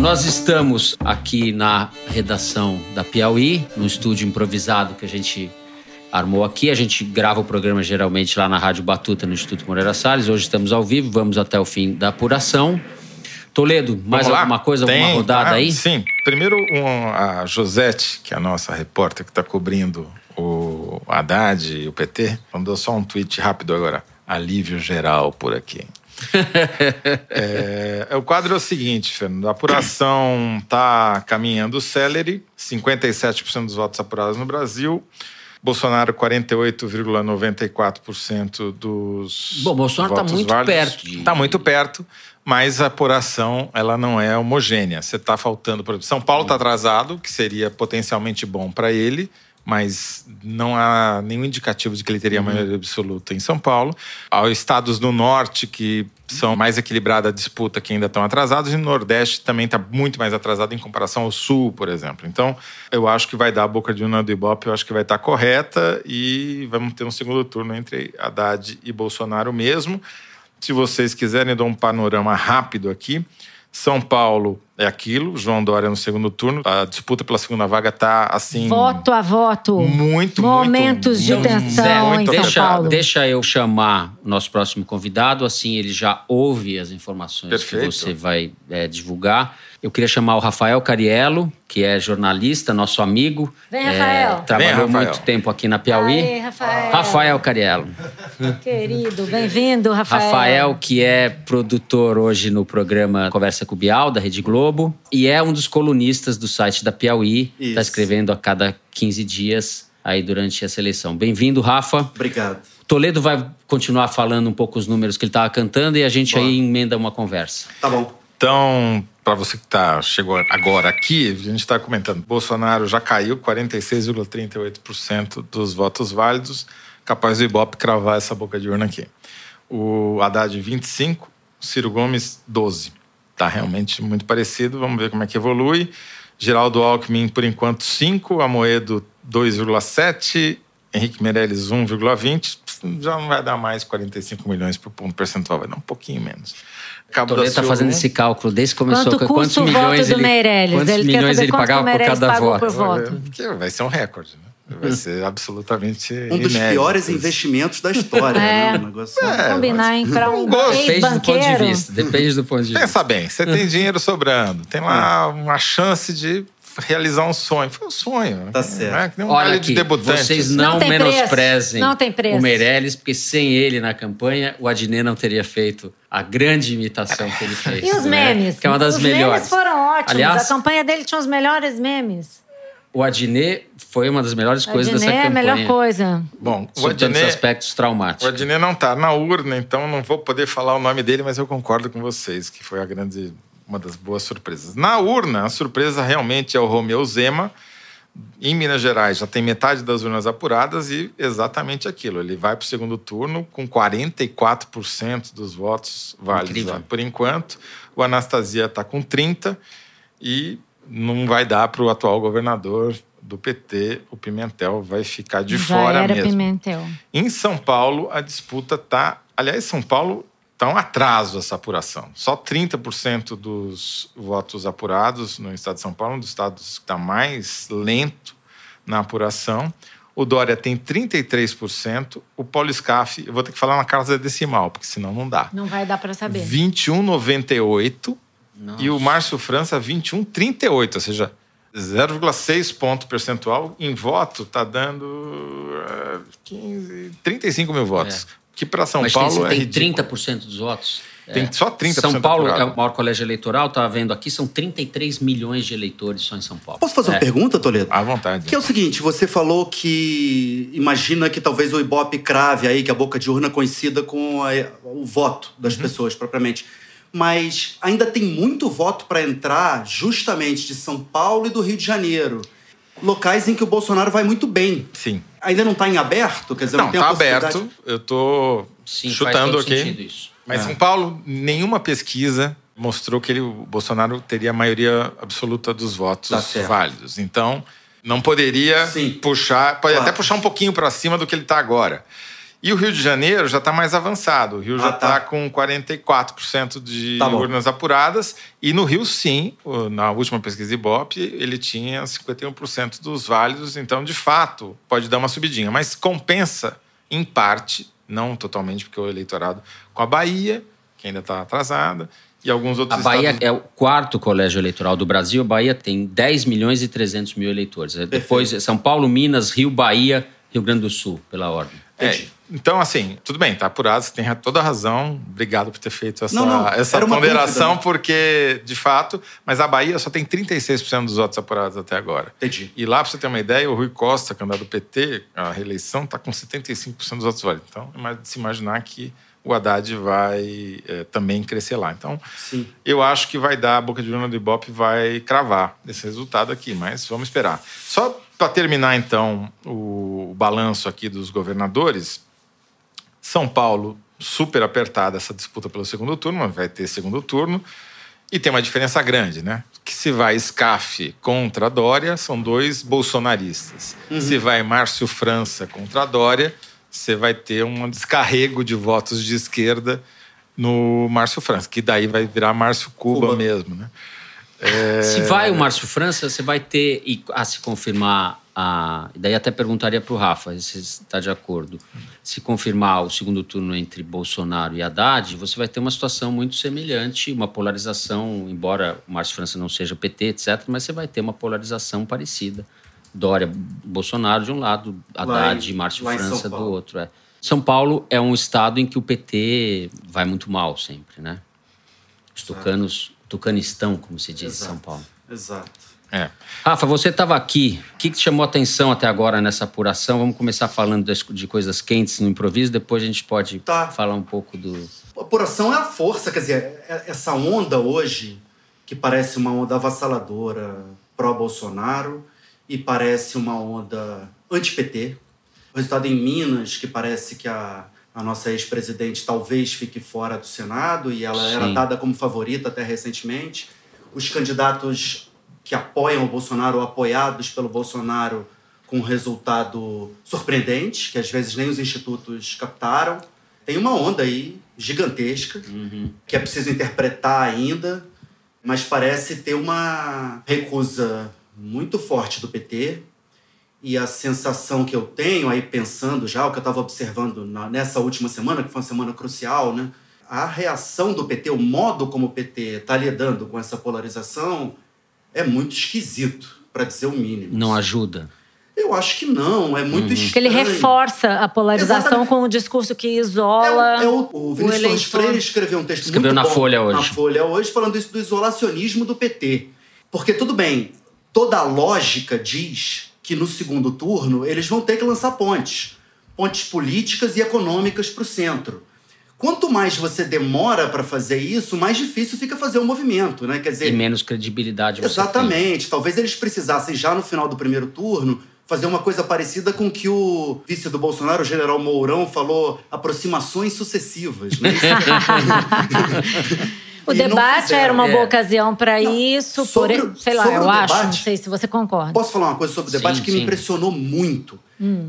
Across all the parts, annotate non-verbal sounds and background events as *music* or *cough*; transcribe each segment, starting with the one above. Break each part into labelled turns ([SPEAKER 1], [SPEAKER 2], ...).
[SPEAKER 1] nós estamos aqui na redação da Piauí, no estúdio improvisado que a gente armou aqui. A gente grava o programa geralmente lá na Rádio Batuta, no Instituto Moreira Salles. Hoje estamos ao vivo, vamos até o fim da apuração. Toledo, mais
[SPEAKER 2] Vamos lá?
[SPEAKER 1] alguma coisa,
[SPEAKER 2] Tem,
[SPEAKER 1] alguma rodada
[SPEAKER 2] tá?
[SPEAKER 1] aí?
[SPEAKER 2] Sim. Primeiro, um, a Josete, que é a nossa repórter que está cobrindo o Haddad e o PT, mandou só um tweet rápido agora. Alívio geral por aqui. *laughs* é, o quadro é o seguinte, Fernando. A apuração está caminhando celery, 57% dos votos apurados no Brasil. Bolsonaro, 48,94% dos
[SPEAKER 1] Bom, Bolsonaro tá
[SPEAKER 2] votos
[SPEAKER 1] muito
[SPEAKER 2] válidos.
[SPEAKER 1] perto de-
[SPEAKER 2] Está muito perto, mas a apuração ela não é homogênea. Você está faltando. Por exemplo, São Paulo está atrasado, que seria potencialmente bom para ele, mas não há nenhum indicativo de que ele teria maioria absoluta em São Paulo. Há estados do norte que são mais equilibrada a disputa, que ainda estão atrasados, e no Nordeste também está muito mais atrasado em comparação ao Sul, por exemplo. Então, eu acho que vai dar a boca de urna do Ibope, eu acho que vai estar correta e vamos ter um segundo turno entre Haddad e Bolsonaro mesmo. Se vocês quiserem, eu dou um panorama rápido aqui. São Paulo é aquilo, João Dória no segundo turno. A disputa pela segunda vaga está assim.
[SPEAKER 3] Voto a voto.
[SPEAKER 2] Muito,
[SPEAKER 3] Momentos
[SPEAKER 2] muito,
[SPEAKER 3] de
[SPEAKER 2] muito,
[SPEAKER 3] tensão
[SPEAKER 2] muito
[SPEAKER 3] em São
[SPEAKER 1] deixa,
[SPEAKER 3] Paulo.
[SPEAKER 1] deixa eu chamar o nosso próximo convidado, assim ele já ouve as informações
[SPEAKER 2] Perfeito.
[SPEAKER 1] que você vai é, divulgar. Eu queria chamar o Rafael Cariello, que é jornalista, nosso amigo.
[SPEAKER 3] Vem,
[SPEAKER 1] É,
[SPEAKER 3] Rafael.
[SPEAKER 1] trabalhou
[SPEAKER 2] Vem, Rafael.
[SPEAKER 1] muito tempo aqui na Piauí.
[SPEAKER 3] Aê, Rafael.
[SPEAKER 1] Rafael Cariello. *laughs*
[SPEAKER 3] Querido, bem-vindo, Rafael.
[SPEAKER 1] Rafael, que é produtor hoje no programa Conversa com o Bial, da Rede Globo, e é um dos colunistas do site da Piauí. Está escrevendo a cada 15 dias aí durante essa eleição. Bem-vindo, Rafa.
[SPEAKER 4] Obrigado.
[SPEAKER 1] Toledo vai continuar falando um pouco os números que ele estava cantando e a gente aí emenda uma conversa.
[SPEAKER 4] Tá bom.
[SPEAKER 2] Então, para você que tá, chegou agora aqui, a gente está comentando. Bolsonaro já caiu 46,38% dos votos válidos, capaz do Ibope cravar essa boca de urna aqui. O Haddad, 25%, Ciro Gomes, 12%. Tá realmente muito parecido, vamos ver como é que evolui. Geraldo Alckmin, por enquanto, 5%, Amoedo, 2,7%, Henrique Meirelles, 1,20%. Já não vai dar mais 45 milhões por ponto percentual, vai dar um pouquinho menos. Cabo
[SPEAKER 1] Toledo está fazendo esse cálculo desde que começou.
[SPEAKER 3] Quanto
[SPEAKER 1] com
[SPEAKER 3] custa o voto
[SPEAKER 1] milhões
[SPEAKER 3] do
[SPEAKER 1] ele,
[SPEAKER 3] Meirelles?
[SPEAKER 1] Quantos
[SPEAKER 3] Ele quer
[SPEAKER 1] milhões
[SPEAKER 3] saber
[SPEAKER 1] ele pagava
[SPEAKER 3] o
[SPEAKER 1] por cada voto?
[SPEAKER 3] por voto.
[SPEAKER 2] Porque vai ser um recorde, né? Vai ser absolutamente
[SPEAKER 4] Um dos
[SPEAKER 2] inédito.
[SPEAKER 4] piores investimentos da história,
[SPEAKER 3] É.
[SPEAKER 4] né? Um negócio...
[SPEAKER 3] Combinar, hein? Pra um.
[SPEAKER 1] Depende do ponto de vista. Depende do ponto de vista.
[SPEAKER 2] Pensa bem, você tem dinheiro sobrando, tem lá uma chance de realizar um sonho. Foi um sonho. né?
[SPEAKER 4] Tá certo.
[SPEAKER 2] É nem um
[SPEAKER 1] Olha
[SPEAKER 2] baile de
[SPEAKER 1] aqui,
[SPEAKER 2] debutante.
[SPEAKER 1] vocês
[SPEAKER 3] Não
[SPEAKER 1] não, menosprezem.
[SPEAKER 3] Não
[SPEAKER 1] o Meirelles, porque sem ele na campanha, o Adnet não teria feito a grande imitação que ele fez.
[SPEAKER 3] E os
[SPEAKER 1] né?
[SPEAKER 3] memes?
[SPEAKER 1] Que é uma das
[SPEAKER 3] os
[SPEAKER 1] melhores.
[SPEAKER 3] memes foram ótimos.
[SPEAKER 1] Aliás,
[SPEAKER 3] a campanha dele tinha os melhores memes.
[SPEAKER 1] o Adnet foi uma das melhores
[SPEAKER 3] A
[SPEAKER 1] coisas dessa
[SPEAKER 3] Diné é a
[SPEAKER 1] campanha.
[SPEAKER 3] melhor coisa.
[SPEAKER 2] Bom, o
[SPEAKER 1] Sob tantos
[SPEAKER 2] Adnet,
[SPEAKER 1] aspectos
[SPEAKER 2] o
[SPEAKER 1] traumáticos.
[SPEAKER 2] Adnet não está na urna, então não vou poder falar o nome dele, mas eu concordo com vocês, que foi a grande, uma das boas surpresas. Na urna, a surpresa realmente é o Romeu Zema. Em Minas Gerais já tem metade das urnas apuradas e exatamente aquilo. Ele vai para o segundo turno com 44% dos votos válidos
[SPEAKER 1] Incrível.
[SPEAKER 2] por enquanto. O Anastasia está com 30% e não vai dar para o atual governador do PT, o Pimentel, vai ficar de
[SPEAKER 3] Já
[SPEAKER 2] fora
[SPEAKER 3] era
[SPEAKER 2] mesmo.
[SPEAKER 3] Pimentel.
[SPEAKER 2] Em São Paulo, a disputa está. Aliás, São Paulo está um atraso essa apuração. Só 30% dos votos apurados no estado de São Paulo, um dos estados que está mais lento na apuração. O Dória tem 33%. O Paulo Scaff, eu vou ter que falar na casa decimal, porque senão não dá.
[SPEAKER 3] Não vai dar pra saber.
[SPEAKER 2] 21,98.
[SPEAKER 1] Nossa.
[SPEAKER 2] E o Márcio França, 21,38. Ou seja, 0,6 ponto percentual em voto está dando eh, 15, 35 mil votos. Que para São
[SPEAKER 1] Mas
[SPEAKER 2] Paulo
[SPEAKER 1] tem,
[SPEAKER 2] é
[SPEAKER 1] tem
[SPEAKER 2] ridículo.
[SPEAKER 1] 30% dos votos.
[SPEAKER 2] Tem
[SPEAKER 1] É.
[SPEAKER 2] só 30%
[SPEAKER 1] São Paulo é o maior colégio eleitoral, estava vendo aqui, são 33 milhões de eleitores só em São Paulo.
[SPEAKER 4] Posso fazer uma
[SPEAKER 1] É.
[SPEAKER 4] pergunta, Toledo?
[SPEAKER 2] À vontade.
[SPEAKER 4] Que é o seguinte, você falou que imagina que talvez o Ibope crave aí, que a boca de urna coincida com a- o voto das
[SPEAKER 2] Uhum.
[SPEAKER 4] pessoas propriamente. Mas ainda tem muito voto para entrar justamente de São Paulo e do Rio de Janeiro. Locais em que o Bolsonaro vai muito bem.
[SPEAKER 2] Sim.
[SPEAKER 4] Ainda não está em aberto? Quer dizer, não,
[SPEAKER 2] Não,
[SPEAKER 4] tem
[SPEAKER 2] tá aberto. Eu
[SPEAKER 1] faz
[SPEAKER 2] chutando aqui. Mas
[SPEAKER 4] É.
[SPEAKER 2] São Paulo, nenhuma pesquisa mostrou que ele, o Bolsonaro teria a maioria absoluta dos votos
[SPEAKER 4] Tá
[SPEAKER 2] válidos. Então, não poderia
[SPEAKER 4] Sim.
[SPEAKER 2] puxar, pode
[SPEAKER 4] Claro.
[SPEAKER 2] até puxar um pouquinho para cima do que ele está agora. E o Rio de Janeiro já está mais avançado. O Rio já
[SPEAKER 4] Ah, tá.
[SPEAKER 2] está com 44% de
[SPEAKER 4] Tá
[SPEAKER 2] urnas apuradas. E no Rio, sim, na última pesquisa Ibope, ele tinha 51% dos válidos. Então, de fato, pode dar uma subidinha. Mas compensa, em parte, não totalmente, porque o eleitorado, com a Bahia, que ainda está atrasada, e alguns
[SPEAKER 1] A
[SPEAKER 2] outros
[SPEAKER 1] Bahia
[SPEAKER 2] estados.
[SPEAKER 1] é o quarto colégio eleitoral do Brasil. A Bahia tem 10 milhões e 300 mil eleitores. Depois, São Paulo, Minas, Rio, Bahia, Rio Grande do Sul, pela ordem.
[SPEAKER 2] É, então, assim, tudo bem, tá apurado, você tem toda a razão. Obrigado por ter feito essa,
[SPEAKER 4] Não, não,
[SPEAKER 2] essa ponderação,
[SPEAKER 4] dúvida,
[SPEAKER 2] porque, de fato, mas a Bahia só tem 36% dos votos apurados até agora.
[SPEAKER 4] Entendi.
[SPEAKER 2] E lá, para você ter uma ideia, o Rui Costa, candidato do PT, a reeleição, está com 75% dos votos válidos. Então, é mais de se imaginar que o Haddad vai eh, também crescer lá. Então,
[SPEAKER 4] Sim.
[SPEAKER 2] eu acho que vai dar, a boca de urna do Ibope vai cravar esse resultado aqui, mas vamos esperar. Só para terminar, então, o, balanço aqui dos governadores, São Paulo, super apertada essa disputa pelo segundo turno, vai ter segundo turno, e tem uma diferença grande, né? Que se vai Scaf contra Dória, são dois bolsonaristas. Se vai Márcio França contra Dória, você vai ter um descarrego de votos de esquerda no Márcio França, que daí vai virar Márcio Cuba,
[SPEAKER 4] Cuba.
[SPEAKER 2] mesmo, né?
[SPEAKER 1] Se vai o Márcio França, você vai ter, e a se confirmar, a, e daí até perguntaria para o Rafa se está de acordo. Se confirmar o segundo turno entre Bolsonaro e Haddad, você vai ter uma situação muito semelhante, uma polarização, embora o Márcio França não seja PT, etc., mas você vai ter uma polarização parecida. Dória, Bolsonaro de um lado, Haddad e Márcio França do outro. É. São Paulo é um estado em que o PT vai muito mal sempre, né? Os tucanos, tucanistão, como se diz em
[SPEAKER 4] Exato.
[SPEAKER 1] São Paulo.
[SPEAKER 4] Exato.
[SPEAKER 2] É.
[SPEAKER 1] Rafa, você estava aqui. O que, que te chamou a atenção até agora nessa apuração? Vamos começar falando das- de coisas quentes no improviso, depois a gente pode
[SPEAKER 4] Tá.
[SPEAKER 1] falar um pouco do.
[SPEAKER 4] A apuração é a força, quer dizer, é- essa onda hoje, que parece uma onda avassaladora pró-Bolsonaro e parece uma onda anti-PT. O resultado em Minas, que parece que a, a nossa ex-presidente talvez fique fora do Senado e ela era
[SPEAKER 1] Sim.
[SPEAKER 4] dada como favorita até recentemente. Os candidatos que apoiam o Bolsonaro ou apoiados pelo Bolsonaro com um resultado surpreendente, que às vezes nem os institutos captaram. Tem uma onda aí gigantesca que é preciso interpretar ainda, mas parece ter uma recusa muito forte do PT. E a sensação que eu tenho aí pensando já, o que eu estava observando na- nessa última semana, que foi uma semana crucial, né? A reação do PT, o modo como o PT está lidando com essa polarização é muito esquisito, para dizer o mínimo.
[SPEAKER 1] Não ajuda.
[SPEAKER 4] Eu acho que não, é muito estranho.
[SPEAKER 3] Porque ele reforça a polarização
[SPEAKER 4] Exatamente.
[SPEAKER 3] com o discurso que isola.
[SPEAKER 4] É, é o, o Vinícius
[SPEAKER 3] eleitor.
[SPEAKER 4] Torres Freire escreveu um texto
[SPEAKER 1] Escreveu
[SPEAKER 4] muito
[SPEAKER 1] na
[SPEAKER 4] bom
[SPEAKER 1] Folha hoje.
[SPEAKER 4] Na Folha hoje, falando isso do isolacionismo do PT. Porque, tudo bem, toda a lógica diz que no segundo turno eles vão ter que lançar pontes. Pontes políticas e econômicas para o centro. Quanto mais você demora para fazer isso, mais difícil fica fazer o movimento, né? Quer dizer,
[SPEAKER 1] E menos credibilidade você
[SPEAKER 4] Exatamente. Talvez eles precisassem, já no final do primeiro turno, fazer uma coisa parecida com o que o vice do Bolsonaro, o general Mourão, falou: aproximações sucessivas. Né? *laughs* *laughs*
[SPEAKER 3] O
[SPEAKER 4] E
[SPEAKER 3] debate era uma
[SPEAKER 1] É.
[SPEAKER 3] boa ocasião para isso,
[SPEAKER 4] sobre
[SPEAKER 3] por, sei lá, eu
[SPEAKER 4] o
[SPEAKER 3] acho,
[SPEAKER 4] debate-
[SPEAKER 3] não sei se você concorda.
[SPEAKER 4] Posso falar uma coisa sobre o debate
[SPEAKER 1] Sim,
[SPEAKER 4] que me
[SPEAKER 1] sim.
[SPEAKER 4] impressionou muito?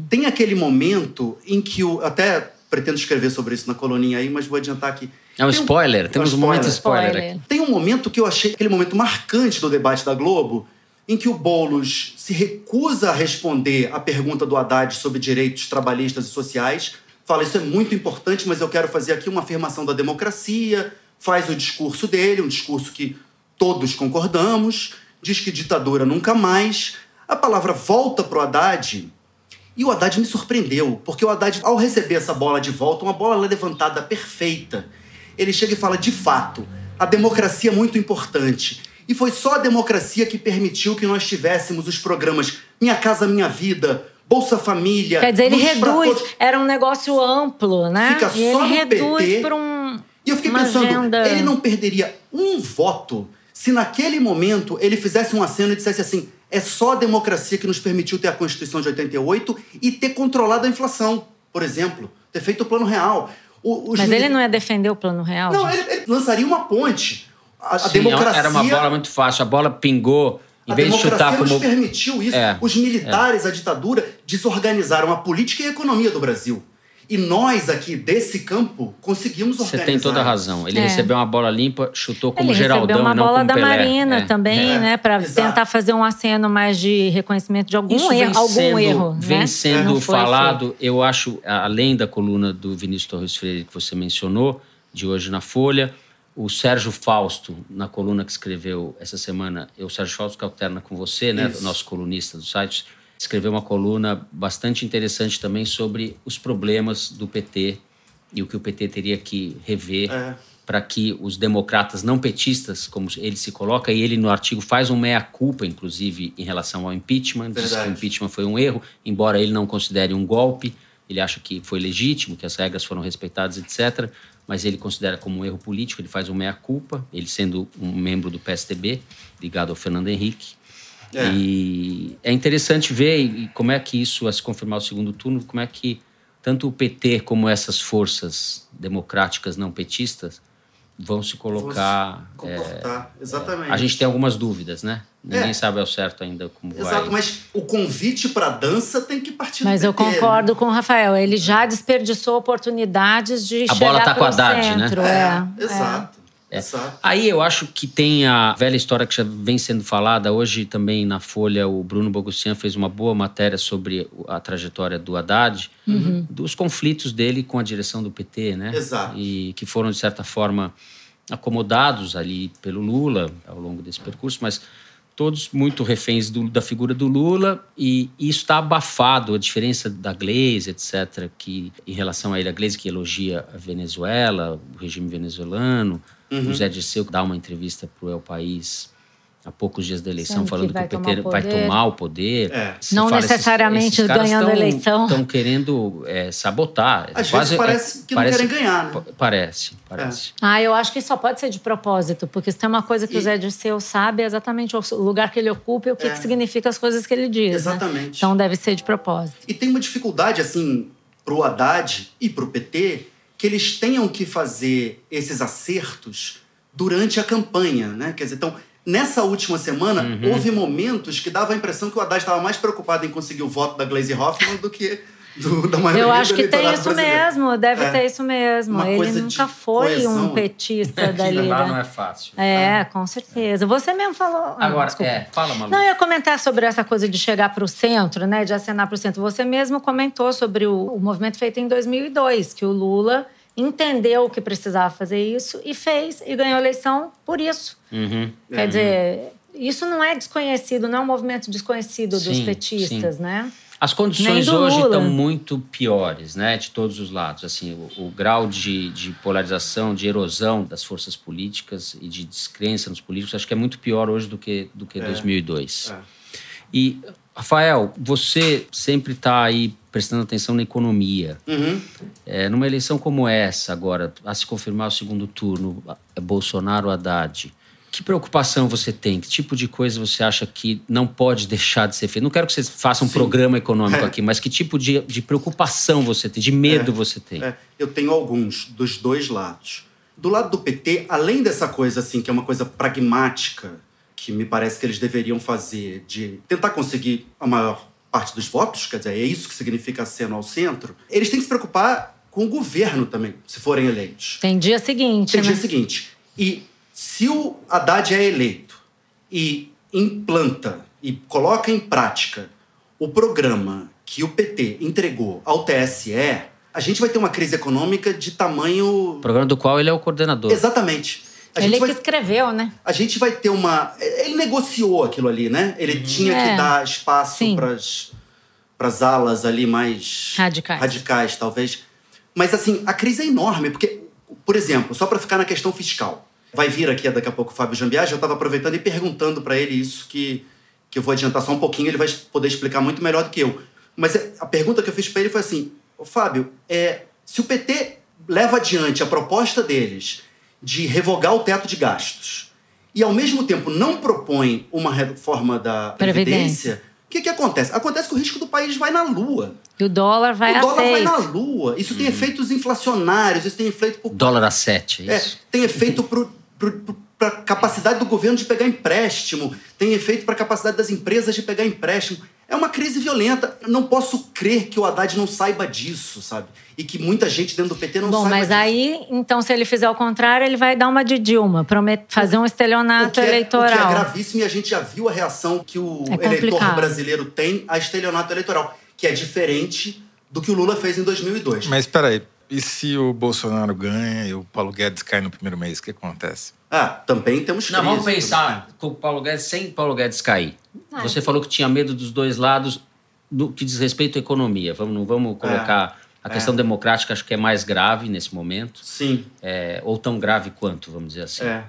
[SPEAKER 4] Tem aquele momento em que o. Até pretendo escrever sobre isso na coluninha aí, mas vou adiantar aqui.
[SPEAKER 1] É um
[SPEAKER 4] Tem
[SPEAKER 1] spoiler, temos um momento spoiler
[SPEAKER 3] Spoiler.
[SPEAKER 1] aqui.
[SPEAKER 4] Tem um momento que eu achei aquele momento marcante do debate da Globo, em que o Boulos se recusa a responder à pergunta do Haddad sobre direitos trabalhistas e sociais. Fala, isso é muito importante, mas eu quero fazer aqui uma afirmação da democracia. Faz o discurso dele, um discurso que todos concordamos. Diz que ditadura nunca mais. A palavra volta para o Haddad e o Haddad me surpreendeu, porque o Haddad, ao receber essa bola de volta, uma bola levantada perfeita, ele chega e fala: de fato, a democracia é muito importante. E foi só a democracia que permitiu que nós tivéssemos os programas Minha Casa Minha Vida, Bolsa Família.
[SPEAKER 3] Quer dizer, ele reduz, era um negócio amplo, né?
[SPEAKER 4] Fica
[SPEAKER 3] e ele
[SPEAKER 4] só no
[SPEAKER 3] reduz
[SPEAKER 4] PT.
[SPEAKER 3] para um.
[SPEAKER 4] E eu fiquei
[SPEAKER 3] uma
[SPEAKER 4] pensando,
[SPEAKER 3] agenda.
[SPEAKER 4] ele não perderia um voto se naquele momento ele fizesse um aceno e dissesse assim: é só a democracia que nos permitiu ter a Constituição de 88 e ter controlado a inflação, por exemplo, ter feito o plano real. O- os
[SPEAKER 3] Mas ele não ia defender o plano real?
[SPEAKER 4] Não, ele, ele lançaria uma ponte. A, a
[SPEAKER 1] Sim,
[SPEAKER 4] democracia.
[SPEAKER 1] Era uma bola muito fácil. A bola pingou, em
[SPEAKER 4] a
[SPEAKER 1] vez de
[SPEAKER 4] democracia
[SPEAKER 1] chutar
[SPEAKER 4] nos
[SPEAKER 1] como.
[SPEAKER 4] permitiu isso.
[SPEAKER 1] É,
[SPEAKER 4] Os militares, a ditadura, desorganizaram a política e a economia do Brasil. E nós aqui desse campo conseguimos
[SPEAKER 1] Você
[SPEAKER 4] organizar.
[SPEAKER 1] tem toda a razão. Ele
[SPEAKER 3] É.
[SPEAKER 1] recebeu uma bola limpa, chutou como
[SPEAKER 3] Ele
[SPEAKER 1] Geraldão
[SPEAKER 3] recebeu uma
[SPEAKER 1] e não
[SPEAKER 3] bola
[SPEAKER 1] como
[SPEAKER 3] da
[SPEAKER 1] Pelé.
[SPEAKER 3] Marina
[SPEAKER 1] É.
[SPEAKER 3] também,
[SPEAKER 4] É,
[SPEAKER 3] né? Para
[SPEAKER 4] exato.
[SPEAKER 3] tentar fazer um aceno mais de reconhecimento de algum
[SPEAKER 1] Isso
[SPEAKER 3] erro.
[SPEAKER 1] vem
[SPEAKER 3] Algum
[SPEAKER 1] sendo,
[SPEAKER 3] erro,
[SPEAKER 1] vem
[SPEAKER 3] né?
[SPEAKER 1] sendo
[SPEAKER 3] Não foi
[SPEAKER 1] falado, eu acho, além da coluna do Vinícius Torres Freire que você mencionou, de hoje na Folha, o Sérgio Fausto, na coluna que escreveu essa semana, eu, o Sérgio Fausto, que alterna com você, né,
[SPEAKER 4] Isso.
[SPEAKER 1] nosso colunista do site, escreveu uma coluna bastante interessante também sobre os problemas do PT e o que o PT teria que rever
[SPEAKER 4] É.
[SPEAKER 1] para que os democratas não petistas, como ele se coloca, e ele no artigo faz um meia-culpa, inclusive, em relação ao impeachment, diz que
[SPEAKER 4] Verdade.
[SPEAKER 1] o impeachment foi um erro, embora ele não considere um golpe, ele acha que foi legítimo, que as regras foram respeitadas, etc., mas ele considera como um erro político, ele faz um meia-culpa, ele sendo um membro do PSDB, ligado ao Fernando Henrique.
[SPEAKER 4] É.
[SPEAKER 1] E é interessante ver como é que isso, a se confirmar o segundo turno, como é que tanto o PT como essas forças democráticas não petistas vão se colocar.
[SPEAKER 4] Vamos
[SPEAKER 1] é,
[SPEAKER 4] comportar. Exatamente.
[SPEAKER 1] a gente tem algumas dúvidas, né? Ninguém
[SPEAKER 4] É.
[SPEAKER 1] sabe ao certo ainda como vai.
[SPEAKER 4] Exato, mas o convite para dança tem que partir
[SPEAKER 3] Mas
[SPEAKER 4] do
[SPEAKER 3] eu
[SPEAKER 4] né?
[SPEAKER 3] concordo com o Rafael. Ele já desperdiçou oportunidades de
[SPEAKER 1] A
[SPEAKER 3] chegar
[SPEAKER 1] bola tá
[SPEAKER 3] pro
[SPEAKER 1] com a Haddad, né?
[SPEAKER 3] centro.
[SPEAKER 4] É,
[SPEAKER 3] É,
[SPEAKER 4] exato. Exato.
[SPEAKER 1] Aí eu acho que tem a velha história que já vem sendo falada. Hoje também na Folha, o Bruno Bogussian fez uma boa matéria sobre a trajetória do Haddad,
[SPEAKER 3] Uhum.
[SPEAKER 1] dos conflitos dele com a direção do PT, né?
[SPEAKER 4] Exato.
[SPEAKER 1] E que foram, de certa forma, acomodados ali pelo Lula ao longo desse percurso, mas todos muito reféns do- da figura do Lula e isso está abafado, a diferença da Glaze, etc., que em relação a ele, a Glaze que elogia a Venezuela, o regime venezuelano,
[SPEAKER 3] Uhum.
[SPEAKER 1] o Zé Dirceu dá uma entrevista para o El País há poucos dias da eleição
[SPEAKER 3] Sendo que
[SPEAKER 1] falando que,
[SPEAKER 3] vai
[SPEAKER 1] o PT
[SPEAKER 3] tomar o
[SPEAKER 1] vai tomar o poder.
[SPEAKER 4] É.
[SPEAKER 1] Se
[SPEAKER 3] Não
[SPEAKER 1] esses-
[SPEAKER 3] necessariamente
[SPEAKER 1] esses caras
[SPEAKER 3] ganhando a
[SPEAKER 1] tão-
[SPEAKER 3] eleição.
[SPEAKER 1] Estão querendo é, sabotar.
[SPEAKER 4] Às
[SPEAKER 1] Quase-
[SPEAKER 4] vezes parece que não querem ganhar, né?
[SPEAKER 1] pa- Parece, parece.
[SPEAKER 3] Ah, eu acho que só pode ser de propósito, porque se tem uma coisa que
[SPEAKER 4] E-
[SPEAKER 3] o Zé Dirceu sabe é exatamente o lugar que ele ocupa e o que,
[SPEAKER 4] É.
[SPEAKER 3] que significa as coisas que ele diz. né?
[SPEAKER 4] Exatamente.
[SPEAKER 3] Então deve ser de propósito.
[SPEAKER 4] E tem uma dificuldade, assim, pro Haddad e pro PT, que eles tenham que fazer esses acertos durante a campanha, né? Quer dizer, então, nessa última semana,
[SPEAKER 1] Uhum.
[SPEAKER 4] houve momentos que dava a impressão que o Haddad estava mais preocupado em conseguir o voto da Glaze Hoffmann do que do, da maioria
[SPEAKER 3] Eu acho que tem isso
[SPEAKER 4] brasileiro.
[SPEAKER 3] mesmo, deve
[SPEAKER 4] É.
[SPEAKER 3] ter isso mesmo.
[SPEAKER 4] Uma
[SPEAKER 3] Ele nunca foi
[SPEAKER 4] coesão.
[SPEAKER 3] um petista da
[SPEAKER 1] Aqui lá
[SPEAKER 3] Lira.
[SPEAKER 1] não é fácil.
[SPEAKER 3] É, com certeza. Você mesmo falou. Ah,
[SPEAKER 1] Agora,
[SPEAKER 3] desculpa.
[SPEAKER 1] é, fala, Malu.
[SPEAKER 3] Não, eu ia comentar sobre essa coisa de chegar para o centro, né, de acenar para o centro. Você mesmo comentou sobre o, o movimento feito em 2002, que o Lula entendeu que precisava fazer isso e fez e ganhou a eleição por isso.
[SPEAKER 1] Uhum.
[SPEAKER 3] Quer dizer, isso não é desconhecido, não é um movimento desconhecido dos
[SPEAKER 1] Sim,
[SPEAKER 3] petistas, né?
[SPEAKER 1] As condições hoje
[SPEAKER 3] Lula.
[SPEAKER 1] estão muito piores, né, de todos os lados. Assim, o, o grau de, de polarização, de erosão das forças políticas e de descrença nos políticos, acho que é muito pior hoje do que do que 2002.
[SPEAKER 4] É.
[SPEAKER 1] E Rafael, você sempre está aí prestando atenção na economia.
[SPEAKER 4] Uhum.
[SPEAKER 1] É, numa eleição como essa, agora, a se confirmar o segundo turno, é Bolsonaro ou Haddad, que preocupação você tem? Que tipo de coisa você acha que não pode deixar de ser feito? Não quero que você faça um
[SPEAKER 4] Sim.
[SPEAKER 1] programa econômico
[SPEAKER 4] É.
[SPEAKER 1] aqui, mas que tipo de, de preocupação você tem, de medo
[SPEAKER 4] É.
[SPEAKER 1] você tem?
[SPEAKER 4] É, eu tenho alguns dos dois lados. Do lado do PT, além dessa coisa assim, que é uma coisa pragmática, que me parece que eles deveriam fazer de tentar conseguir a maior parte dos votos, quer dizer, é isso que significa aceno ao centro, eles têm que se preocupar com o governo também, se forem eleitos.
[SPEAKER 3] Tem dia seguinte,
[SPEAKER 4] Tem
[SPEAKER 3] né?
[SPEAKER 4] dia seguinte. E se o Haddad é eleito e implanta e coloca em prática o programa que o PT entregou ao TSE, a gente vai ter uma crise econômica de tamanho.
[SPEAKER 1] Programa do qual ele é o coordenador.
[SPEAKER 4] Exatamente. A
[SPEAKER 3] Ele
[SPEAKER 4] gente,
[SPEAKER 3] que
[SPEAKER 4] vai,
[SPEAKER 3] escreveu, né?
[SPEAKER 4] a gente vai ter uma. Ele negociou aquilo ali, né? Ele tinha
[SPEAKER 3] É.
[SPEAKER 4] que dar espaço para as alas ali mais
[SPEAKER 3] Radicais.
[SPEAKER 4] radicais, talvez. Mas assim, a crise é enorme, porque, por exemplo, só para ficar na questão fiscal, vai vir aqui daqui a pouco o Fábio Jambiage, eu estava aproveitando e perguntando para ele isso que, que eu vou adiantar só um pouquinho, ele vai poder explicar muito melhor do que eu. Mas é, a pergunta que eu fiz para ele foi assim: "Ô, Fábio, é, se o PT leva adiante a proposta deles de revogar o teto de gastos e ao mesmo tempo não propõe uma reforma da
[SPEAKER 3] Previdência.
[SPEAKER 4] previdência, o que, que acontece? Acontece que o risco do país vai na lua.
[SPEAKER 3] E o dólar vai
[SPEAKER 4] o
[SPEAKER 3] a
[SPEAKER 4] dólar vai
[SPEAKER 3] seis.
[SPEAKER 4] na lua. Isso tem efeitos inflacionários, isso tem efeito pro-
[SPEAKER 1] Dólar a 7, é
[SPEAKER 4] é,
[SPEAKER 1] isso?
[SPEAKER 4] tem efeito para a capacidade do governo de pegar empréstimo, tem efeito para a capacidade das empresas de pegar empréstimo. É uma crise violenta. Eu não posso crer que o Haddad não saiba disso, sabe? E que muita gente dentro do PT não
[SPEAKER 3] Bom,
[SPEAKER 4] saiba
[SPEAKER 3] mas
[SPEAKER 4] disso.
[SPEAKER 3] aí, então, se ele fizer o contrário, ele vai dar uma de Dilma, promet... fazer um
[SPEAKER 4] O
[SPEAKER 3] estelionato
[SPEAKER 4] que, é, o que
[SPEAKER 3] eleitoral.
[SPEAKER 4] é gravíssimo e a gente já viu a reação que o
[SPEAKER 3] É
[SPEAKER 4] eleitor brasileiro tem a estelionato eleitoral, que é diferente do que o Lula fez em 2002.
[SPEAKER 2] Mas espera aí, e se o Bolsonaro ganha e o Paulo Guedes cai no primeiro mês, o que acontece?
[SPEAKER 4] Ah, também temos
[SPEAKER 1] Não,
[SPEAKER 4] crise.
[SPEAKER 1] vamos pensar com o Paulo Guedes sem Paulo Guedes cair. Você falou que tinha medo dos dois lados no que diz respeito à economia. Vamos, não vamos colocar a questão democrática, acho que é mais grave nesse momento,
[SPEAKER 4] Sim,
[SPEAKER 1] é, ou tão grave quanto, vamos dizer assim.
[SPEAKER 4] é.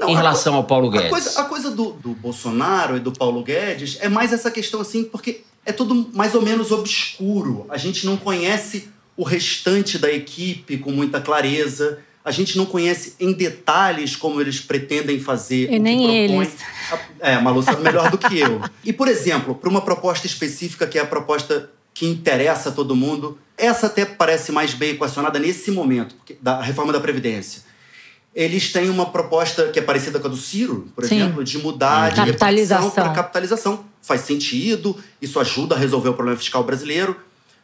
[SPEAKER 1] Em
[SPEAKER 4] a
[SPEAKER 1] relação
[SPEAKER 4] co-
[SPEAKER 1] ao Paulo
[SPEAKER 4] A
[SPEAKER 1] Guedes.
[SPEAKER 4] coisa, a coisa do, do Bolsonaro e do Paulo Guedes é mais essa questão assim, porque é tudo mais ou menos obscuro. A gente não conhece o restante da equipe com muita clareza. A gente não conhece em detalhes como eles pretendem fazer.
[SPEAKER 3] E
[SPEAKER 4] o
[SPEAKER 3] nem eles.
[SPEAKER 4] É, Malu sabe melhor do que eu. E, por exemplo, para uma proposta específica, que é a proposta que interessa a todo mundo, essa até parece mais bem equacionada nesse momento, da reforma da Previdência. Eles têm uma proposta que é parecida com a do Ciro, por
[SPEAKER 3] Sim.
[SPEAKER 4] exemplo, de mudar de
[SPEAKER 3] Capitalização.
[SPEAKER 4] para capitalização. Faz sentido, isso ajuda a resolver o problema fiscal brasileiro,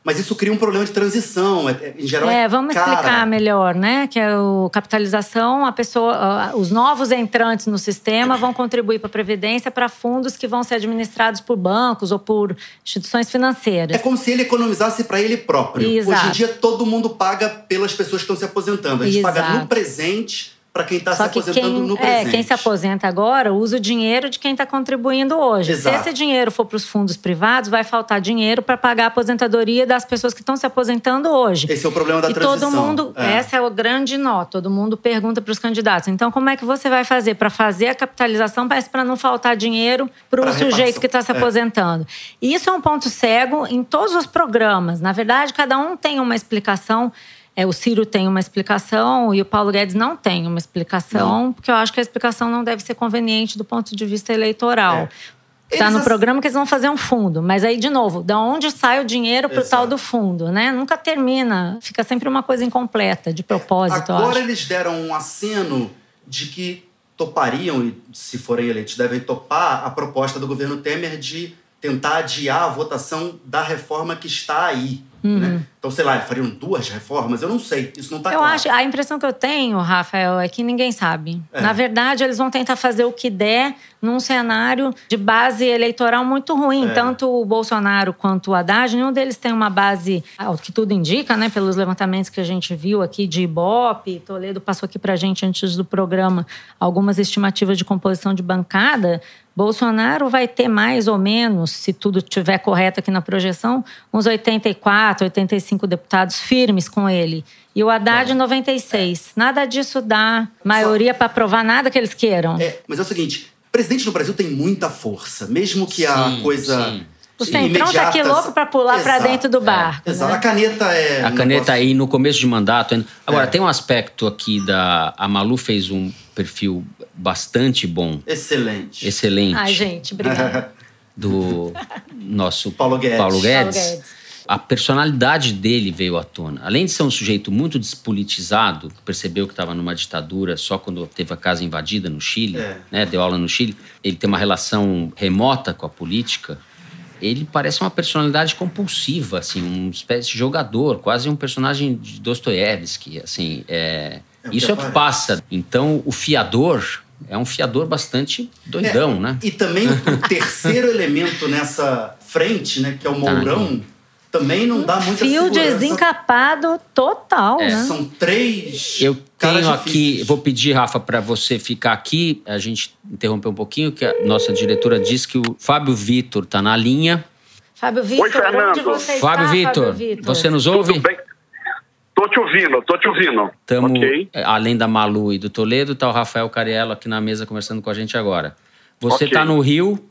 [SPEAKER 4] mas isso cria um problema de transição. é- é- Em geral,
[SPEAKER 3] É, vamos
[SPEAKER 4] cara.
[SPEAKER 3] explicar melhor, né? Que é o capitalização, a pessoa, os novos entrantes no sistema vão contribuir para a previdência para fundos que vão ser administrados por bancos ou por instituições financeiras.
[SPEAKER 4] É como se ele economizasse para ele próprio.
[SPEAKER 3] Exato.
[SPEAKER 4] Hoje em dia, todo mundo paga pelas pessoas que estão se aposentando. A gente paga
[SPEAKER 3] Exato.
[SPEAKER 4] no presente para quem está se
[SPEAKER 3] Só que
[SPEAKER 4] aposentando
[SPEAKER 3] quem,
[SPEAKER 4] no
[SPEAKER 3] é,
[SPEAKER 4] presente.
[SPEAKER 3] quem se aposenta agora usa o dinheiro de quem está contribuindo hoje.
[SPEAKER 4] Exato.
[SPEAKER 3] Se esse dinheiro for para os fundos privados, vai faltar dinheiro para pagar a aposentadoria das pessoas que estão se aposentando hoje.
[SPEAKER 4] Esse é o problema da
[SPEAKER 3] e
[SPEAKER 4] transição.
[SPEAKER 3] todo mundo,
[SPEAKER 4] É.
[SPEAKER 3] essa é o grande nó, todo mundo pergunta para os candidatos. Então, como é que você vai fazer para fazer a capitalização, mas para não faltar dinheiro para o sujeito que está se
[SPEAKER 4] É.
[SPEAKER 3] aposentando? E isso é um ponto cego em todos os programas. Na verdade, cada um tem uma explicação. É, o Ciro tem uma explicação e o Paulo Guedes não tem uma explicação, porque eu acho que a explicação não deve ser conveniente do ponto de vista eleitoral.
[SPEAKER 4] É.
[SPEAKER 3] Está no programa que eles vão fazer um fundo. Mas aí, de novo, da onde sai o dinheiro para o tal do fundo, né? Nunca termina. Fica sempre uma coisa incompleta, de propósito,
[SPEAKER 4] Agora eles deram um aceno de que topariam, e se forem eleitos, devem topar a proposta do governo Temer de tentar adiar a votação da reforma que está aí. Né? Então, sei lá, fariam duas reformas? Eu não sei, isso não está
[SPEAKER 3] Uhum. Eu
[SPEAKER 4] claro.
[SPEAKER 3] acho, a impressão que eu tenho, Rafael, é que ninguém sabe.
[SPEAKER 4] É.
[SPEAKER 3] Na verdade, eles vão tentar fazer o que der num cenário de base eleitoral muito ruim.
[SPEAKER 4] É.
[SPEAKER 3] Tanto o Bolsonaro quanto o Haddad, nenhum deles tem uma base, ao que tudo indica, né, pelos levantamentos que a gente viu aqui de Ibope, Toledo passou aqui pra gente antes do programa algumas estimativas de composição de bancada. Bolsonaro vai ter mais ou menos, se tudo estiver correto aqui na projeção, uns 84, 85 deputados firmes com ele. E o Haddad, 96. Nada disso dá maioria para aprovar nada que eles queiram.
[SPEAKER 4] É, mas é o seguinte, presidente no Brasil tem muita força, mesmo que a
[SPEAKER 1] Sim,
[SPEAKER 4] coisa
[SPEAKER 1] sim.
[SPEAKER 3] O Centrão tá aqui louco para pular para dentro do barco.
[SPEAKER 4] Exato.
[SPEAKER 3] né?
[SPEAKER 4] A caneta é.
[SPEAKER 1] A caneta
[SPEAKER 4] negócio-
[SPEAKER 1] aí no começo de mandato. ainda. Agora,
[SPEAKER 4] É.
[SPEAKER 1] tem um aspecto aqui da. A Malu fez um perfil bastante bom,
[SPEAKER 4] Excelente.
[SPEAKER 1] excelente,
[SPEAKER 3] Ai, gente, obrigada. *laughs*
[SPEAKER 1] do nosso
[SPEAKER 4] Paulo Guedes.
[SPEAKER 1] Paulo Guedes.
[SPEAKER 3] Paulo Guedes.
[SPEAKER 1] A personalidade dele veio à tona. Além de ser um sujeito muito despolitizado, que percebeu que estava numa ditadura só quando teve a casa invadida no Chile,
[SPEAKER 4] É.
[SPEAKER 1] né, deu aula no Chile, ele tem uma relação remota com a política. Ele parece uma personalidade compulsiva, assim, uma espécie de jogador, quase um personagem de Dostoiévski, assim, é...
[SPEAKER 4] É
[SPEAKER 1] isso é o que passa. Então, o fiador é um fiador bastante doidão,
[SPEAKER 4] É,
[SPEAKER 1] né?
[SPEAKER 4] E também o *laughs* terceiro elemento nessa frente, né, que é o
[SPEAKER 1] Tá.
[SPEAKER 4] Também não dá muita
[SPEAKER 3] Fio
[SPEAKER 4] segurança.
[SPEAKER 3] desencapado total, né?
[SPEAKER 4] São três
[SPEAKER 1] Eu tenho aqui, vou pedir, Rafa, para você ficar aqui. A gente interromper um pouquinho, que a nossa diretora disse que o Fábio Vitor está na linha.
[SPEAKER 3] Fábio Vitor,
[SPEAKER 5] Fernando.
[SPEAKER 3] você
[SPEAKER 1] Fábio
[SPEAKER 3] está,
[SPEAKER 1] Vitor,
[SPEAKER 3] Fábio Vitor?
[SPEAKER 1] você nos ouve?
[SPEAKER 5] Tudo bem? Tô te ouvindo, tô te ouvindo.
[SPEAKER 1] Tamo,
[SPEAKER 5] Ok.
[SPEAKER 1] é, além da Malu e do Toledo, tá o Rafael Cariello aqui na mesa conversando com a gente agora. Você está no Rio,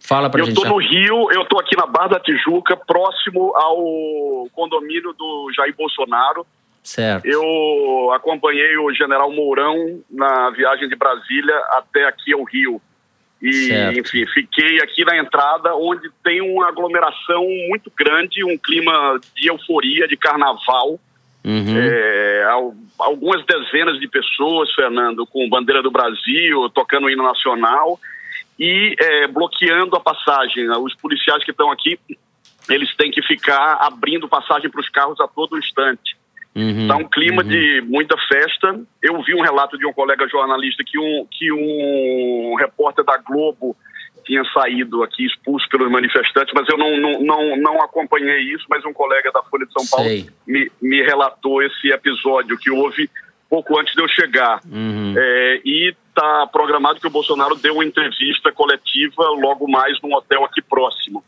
[SPEAKER 1] fala pra
[SPEAKER 5] Eu
[SPEAKER 1] gente.
[SPEAKER 5] tô no Rio, eu tô aqui na Barra da Tijuca, próximo ao condomínio do Jair Bolsonaro.
[SPEAKER 1] Certo.
[SPEAKER 5] Eu acompanhei o general Mourão na viagem de Brasília até aqui ao Rio. E,
[SPEAKER 1] Certo.
[SPEAKER 5] enfim, fiquei aqui na entrada, onde tem uma aglomeração muito grande, um clima de euforia, de carnaval.
[SPEAKER 1] Uhum.
[SPEAKER 5] É, al- algumas dezenas de pessoas, Fernando, com bandeira do Brasil, tocando o hino nacional. E é, bloqueando a passagem. Os policiais que estão aqui, eles têm que ficar abrindo passagem para os carros a todo instante. Está
[SPEAKER 1] Uhum,
[SPEAKER 5] um clima
[SPEAKER 1] uhum.
[SPEAKER 5] de muita festa. Eu vi um relato de um colega jornalista que um, que um repórter da Globo tinha saído aqui expulso pelos manifestantes, mas eu não, não, não, não acompanhei isso, mas um colega da Folha de São Paulo
[SPEAKER 1] Sei.
[SPEAKER 5] me, me relatou esse episódio que houve pouco antes de eu chegar.
[SPEAKER 1] Uhum.
[SPEAKER 5] É, e está programado que o Bolsonaro dê uma entrevista coletiva logo mais num hotel aqui próximo.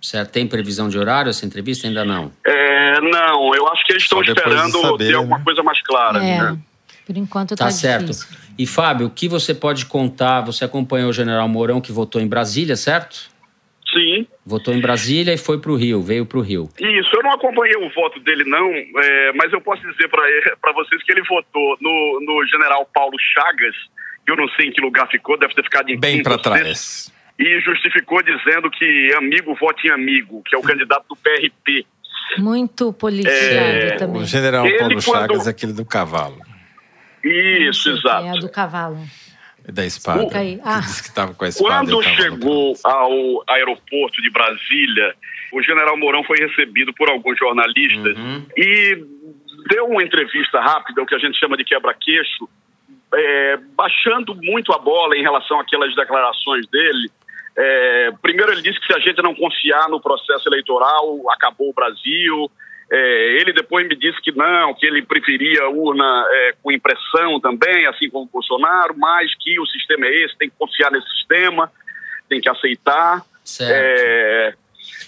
[SPEAKER 1] Certo. Tem previsão de horário essa entrevista? Ainda não.
[SPEAKER 5] É, não, eu acho que eles estão
[SPEAKER 2] de
[SPEAKER 5] esperando
[SPEAKER 2] saber,
[SPEAKER 5] ter alguma
[SPEAKER 2] né?
[SPEAKER 5] coisa mais clara.
[SPEAKER 3] É,
[SPEAKER 5] né?
[SPEAKER 3] por enquanto
[SPEAKER 1] Tá
[SPEAKER 3] tá,
[SPEAKER 1] certo.
[SPEAKER 3] difícil.
[SPEAKER 1] E Fábio, o que você pode contar? Você acompanhou o general Mourão que votou em Brasília, certo?
[SPEAKER 5] Sim.
[SPEAKER 1] Votou em Brasília e foi para o Rio, veio para o Rio.
[SPEAKER 5] Isso, eu não acompanhei o voto dele, não, é, mas eu posso dizer para *laughs* vocês que ele votou no, no general Paulo Chagas, eu não sei em que lugar ficou, deve ter ficado em
[SPEAKER 2] Bem para trás.
[SPEAKER 5] E justificou dizendo que amigo vote em amigo, que é o candidato do PRP.
[SPEAKER 3] Muito politizado
[SPEAKER 5] É,
[SPEAKER 3] também.
[SPEAKER 2] O general
[SPEAKER 5] Ele,
[SPEAKER 2] Paulo
[SPEAKER 5] quando-
[SPEAKER 2] Chagas é aquele do cavalo
[SPEAKER 5] Isso,
[SPEAKER 3] sei, É a
[SPEAKER 5] exato.
[SPEAKER 3] do cavalo.
[SPEAKER 2] e da espada.
[SPEAKER 3] Aí. Ah.
[SPEAKER 2] Que disse que estava com a espada.
[SPEAKER 5] Quando
[SPEAKER 2] o
[SPEAKER 5] chegou ao aeroporto de Brasília, o general Mourão foi recebido por alguns jornalistas
[SPEAKER 1] Uhum.
[SPEAKER 5] e deu uma entrevista rápida, o que a gente chama de quebra-queixo, é, baixando muito a bola em relação àquelas declarações dele. É, primeiro, ele disse que se a gente não confiar no processo eleitoral, acabou o Brasil. É, ele depois me disse que não, que ele preferia urna é, com impressão também, assim como o Bolsonaro, mas que o sistema é esse, tem que confiar nesse sistema, tem que aceitar.
[SPEAKER 1] Certo.
[SPEAKER 5] É,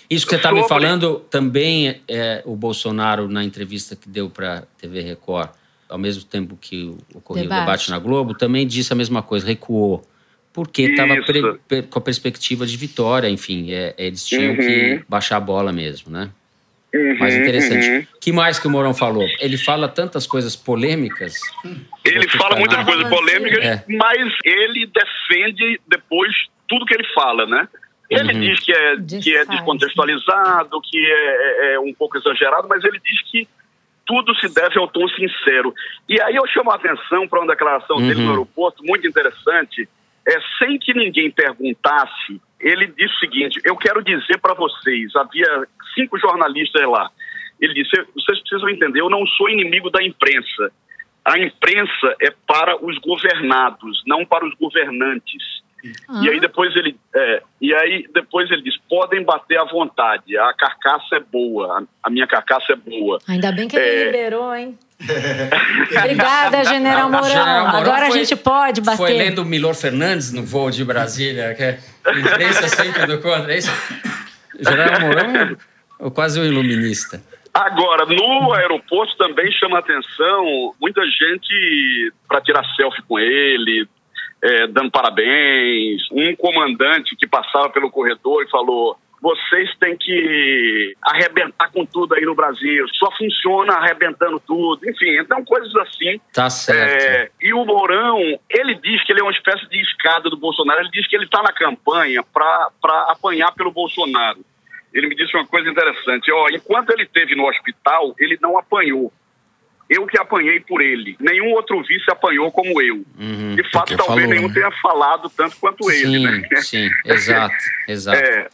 [SPEAKER 1] Isso que você está me falando também é o Bolsonaro na entrevista que deu para a TV Record, ao mesmo tempo que ocorreu
[SPEAKER 3] Debate.
[SPEAKER 1] o debate na Globo, também disse a mesma coisa, recuou. Porque estava com a perspectiva de vitória, enfim, é, eles tinham
[SPEAKER 5] Uhum.
[SPEAKER 1] que baixar a bola mesmo, né?
[SPEAKER 5] uhum,
[SPEAKER 1] Mais interessante.
[SPEAKER 5] uhum.
[SPEAKER 1] que mais que o Mourão falou? Ele fala tantas coisas polêmicas.
[SPEAKER 5] Ele fala
[SPEAKER 1] ficar
[SPEAKER 5] muitas coisas polêmicas,
[SPEAKER 1] É.
[SPEAKER 5] mas ele defende depois tudo que ele fala, né? Ele
[SPEAKER 1] Uhum.
[SPEAKER 5] diz que é, que é descontextualizado, que é, é- é um pouco exagerado, mas ele diz que tudo se deve ao tom sincero. E aí eu chamo a atenção para uma declaração dele
[SPEAKER 1] Uhum.
[SPEAKER 5] no aeroporto, muito interessante, é sem que ninguém perguntasse, ele disse o seguinte, eu quero dizer para vocês, havia cinco jornalistas lá, ele disse, vocês precisam entender, eu não sou inimigo da imprensa. A imprensa é para os governados, não para os governantes. E aí depois ele, é, e aí depois ele diz, podem bater à vontade, a carcaça é boa, a, minha carcaça é boa.
[SPEAKER 3] Ainda bem que ele
[SPEAKER 5] É.
[SPEAKER 3] liberou, hein? *laughs* Obrigada, General Mourão.
[SPEAKER 1] General Mourão
[SPEAKER 3] Agora
[SPEAKER 1] foi-
[SPEAKER 3] a gente pode bater.
[SPEAKER 1] Foi lendo o Milor Fernandes no voo de Brasília, que é imprensa sempre do contra, é isso? General Mourão é quase um iluminista.
[SPEAKER 5] Agora, no aeroporto também chama atenção muita gente para tirar selfie com ele, é, dando parabéns. Um comandante que passava pelo corredor e falou: vocês têm que arrebentar com tudo aí no Brasil, só funciona arrebentando tudo. Enfim, então coisas assim.
[SPEAKER 1] Tá certo.
[SPEAKER 5] É, e o Mourão, ele diz que ele é uma espécie de escada do Bolsonaro. Ele diz que ele está na campanha para apanhar pelo Bolsonaro. Ele me disse uma coisa interessante. Ó, enquanto ele esteve no hospital, ele não apanhou. Eu que apanhei por ele. Nenhum outro vice apanhou como eu.
[SPEAKER 1] Uhum.
[SPEAKER 5] De fato, talvez
[SPEAKER 2] falou,
[SPEAKER 5] nenhum
[SPEAKER 2] né?
[SPEAKER 5] tenha falado tanto quanto ele.
[SPEAKER 1] Sim,
[SPEAKER 5] Né?
[SPEAKER 1] sim, exato, *laughs* exato.
[SPEAKER 5] É,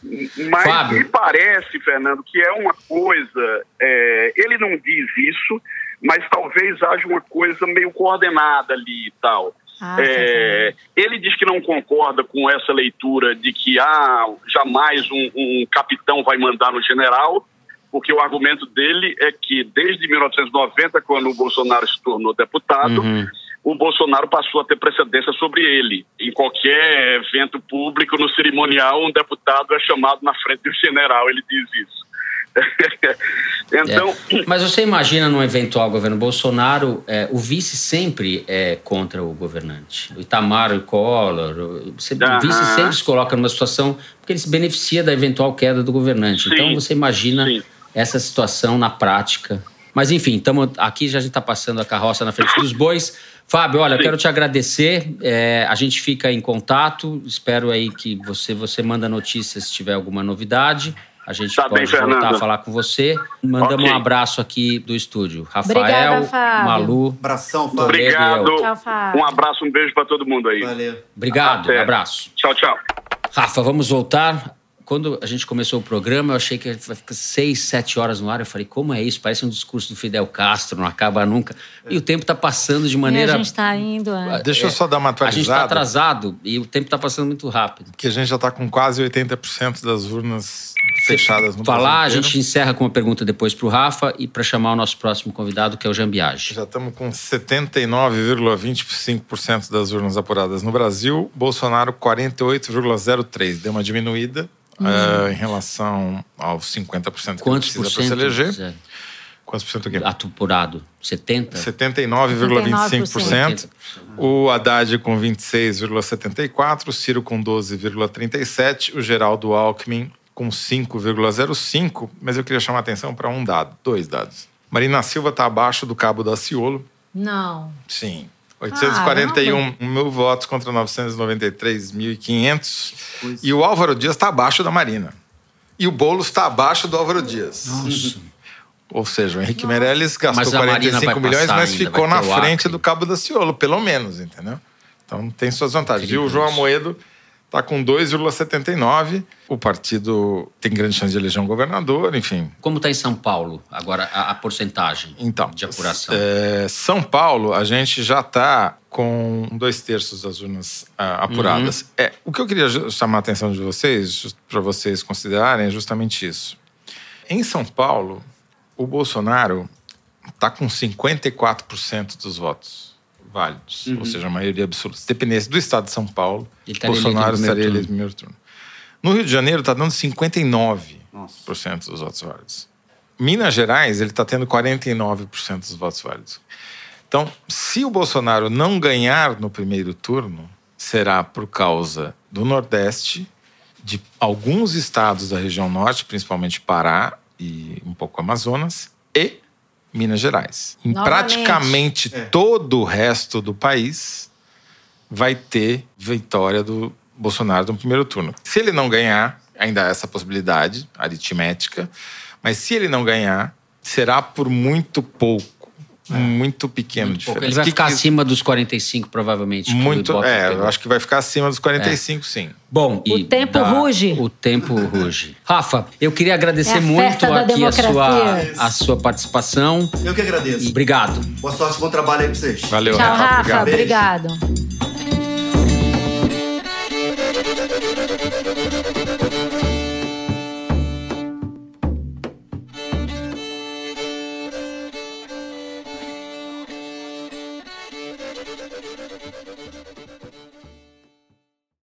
[SPEAKER 5] mas
[SPEAKER 1] Fábio.
[SPEAKER 5] me parece, Fernando, que é uma coisa. é, ele não diz isso, mas talvez haja uma coisa meio coordenada ali e tal.
[SPEAKER 3] Ah,
[SPEAKER 5] É, ele diz que não concorda com essa leitura de que ah, jamais um, um capitão vai mandar no general, porque o argumento dele é que desde 1990, quando o Bolsonaro se tornou deputado,
[SPEAKER 1] Uhum.
[SPEAKER 5] o Bolsonaro passou a ter precedência sobre ele. Em qualquer evento público, no cerimonial, um deputado é chamado na frente do general, ele diz isso. *laughs* então,
[SPEAKER 1] É. Mas você imagina no eventual governo Bolsonaro, é, o vice sempre é contra o governante. O Itamar, o Collor, o, você- o vice sempre se coloca numa situação porque ele se beneficia da eventual queda do governante.
[SPEAKER 5] Sim,
[SPEAKER 1] Então você imagina
[SPEAKER 5] sim.
[SPEAKER 1] Essa situação na prática. Mas enfim, tamo, aqui já a gente está passando a carroça na frente dos bois. Fábio, olha, quero te agradecer. É, a gente fica em contato. Espero aí que você, você manda notícias se tiver alguma novidade. a gente
[SPEAKER 5] Tá
[SPEAKER 1] pode
[SPEAKER 5] bem,
[SPEAKER 1] voltar
[SPEAKER 5] Fernando.
[SPEAKER 1] a falar com você. Mandamos
[SPEAKER 5] Ok.
[SPEAKER 1] um abraço aqui do estúdio. Rafael,
[SPEAKER 3] Obrigada.
[SPEAKER 1] Malu,
[SPEAKER 4] Abração, Fábio.
[SPEAKER 5] Obrigado.
[SPEAKER 3] Tchau, Fábio.
[SPEAKER 5] Um abraço, um beijo para todo mundo aí.
[SPEAKER 4] Valeu.
[SPEAKER 1] obrigado,
[SPEAKER 5] Até.
[SPEAKER 1] abraço.
[SPEAKER 5] Tchau, tchau.
[SPEAKER 1] Rafa, vamos voltar. Quando a gente começou o programa, eu achei que vai ficar seis, sete horas no ar. Eu falei, como é isso? Parece um discurso do Fidel Castro, não acaba nunca. E o tempo está passando de
[SPEAKER 3] E
[SPEAKER 1] maneira.
[SPEAKER 3] a gente tá indo. é.
[SPEAKER 2] Deixa eu só dar uma
[SPEAKER 1] A gente está
[SPEAKER 2] atualizada.
[SPEAKER 1] atrasado e o tempo está passando muito rápido.
[SPEAKER 2] que a gente já está com quase 80% das urnas fechadas no
[SPEAKER 1] Falar, a
[SPEAKER 2] Brasil
[SPEAKER 1] gente encerra com uma pergunta depois para o Rafa e para chamar o nosso próximo convidado, que é o Jambiage.
[SPEAKER 2] Já estamos com 79,25% das urnas apuradas no Brasil. Bolsonaro, 48,03%. Deu uma diminuída eh, em relação aos 50% que
[SPEAKER 1] Quantos
[SPEAKER 2] precisa
[SPEAKER 1] por
[SPEAKER 2] para se
[SPEAKER 1] cento
[SPEAKER 2] eleger.
[SPEAKER 1] Zé,
[SPEAKER 2] Quantos por cento aqui?
[SPEAKER 1] apurado? 70?
[SPEAKER 2] 79,25%. O Haddad com 26,74%, o Ciro com 12,37%, o Geraldo Alckmin com 5,05%. Mas eu queria chamar a atenção para um dado, dois dados. Marina Silva está abaixo do Cabo da Ciolo.
[SPEAKER 3] Não.
[SPEAKER 2] Sim. 841 mil votos contra 993.500.
[SPEAKER 4] Pois.
[SPEAKER 2] E o Álvaro Dias está abaixo da Marina. E o Boulos está abaixo do Álvaro Dias.
[SPEAKER 1] Nossa.
[SPEAKER 2] Ou seja, o Henrique Meirelles gastou
[SPEAKER 1] Mas a Marina
[SPEAKER 2] 45
[SPEAKER 1] vai
[SPEAKER 2] milhões, mas
[SPEAKER 1] ainda,
[SPEAKER 2] ficou na frente do Cabo da Ciolo, pelo menos, entendeu? Então tem suas vantagens. E o. João Amoedo está com 2,79. O partido tem grande chance de eleger um governador, enfim.
[SPEAKER 1] Como está em São Paulo agora a, a porcentagem
[SPEAKER 2] Então,
[SPEAKER 1] de apuração?
[SPEAKER 2] é, São Paulo, a gente já está com dois terços das urnas ah, apuradas.
[SPEAKER 1] Uhum.
[SPEAKER 2] É, o que eu queria chamar a atenção de vocês, para vocês considerarem, é justamente isso. Em São Paulo, o Bolsonaro está com 54% dos votos válidos,
[SPEAKER 1] Uhum.
[SPEAKER 2] ou seja, a maioria absoluta. Se dependesse do estado de São Paulo,
[SPEAKER 1] estaria
[SPEAKER 2] Bolsonaro estaria eleito no primeiro turno. No Rio de Janeiro está dando 59%
[SPEAKER 1] Nossa.
[SPEAKER 2] dos votos válidos. Minas Gerais, ele está tendo 49% dos votos válidos. Então, se o Bolsonaro não ganhar no primeiro turno, será por causa do Nordeste, de alguns estados da região Norte, principalmente Pará e um pouco Amazonas, e Minas Gerais. Em
[SPEAKER 3] Novamente.
[SPEAKER 2] praticamente
[SPEAKER 4] É.
[SPEAKER 2] todo o resto do país, vai ter vitória do Bolsonaro no primeiro turno. Se ele não ganhar, ainda há essa possibilidade aritmética, mas se ele não ganhar, será por muito pouco, muito pequeno
[SPEAKER 1] Muito pouco.
[SPEAKER 2] diferença.
[SPEAKER 1] Ele vai
[SPEAKER 2] Que-
[SPEAKER 1] ficar
[SPEAKER 2] que-
[SPEAKER 1] acima dos 45, provavelmente.
[SPEAKER 2] muito, é,
[SPEAKER 1] pegou.
[SPEAKER 2] eu acho que vai ficar acima dos 45, sim.
[SPEAKER 1] Bom,
[SPEAKER 3] O tempo
[SPEAKER 1] dá-
[SPEAKER 3] ruge.
[SPEAKER 1] O tempo ruge. *laughs* Rafa, eu queria agradecer
[SPEAKER 3] É a
[SPEAKER 1] muito
[SPEAKER 3] da
[SPEAKER 1] aqui a sua, a sua participação.
[SPEAKER 4] Eu que agradeço.
[SPEAKER 1] E obrigado.
[SPEAKER 4] Boa sorte, bom trabalho aí pra vocês.
[SPEAKER 2] Valeu,
[SPEAKER 3] Tchau,
[SPEAKER 2] Rafa.
[SPEAKER 3] Rafa.
[SPEAKER 2] Obrigado.
[SPEAKER 3] Obrigado.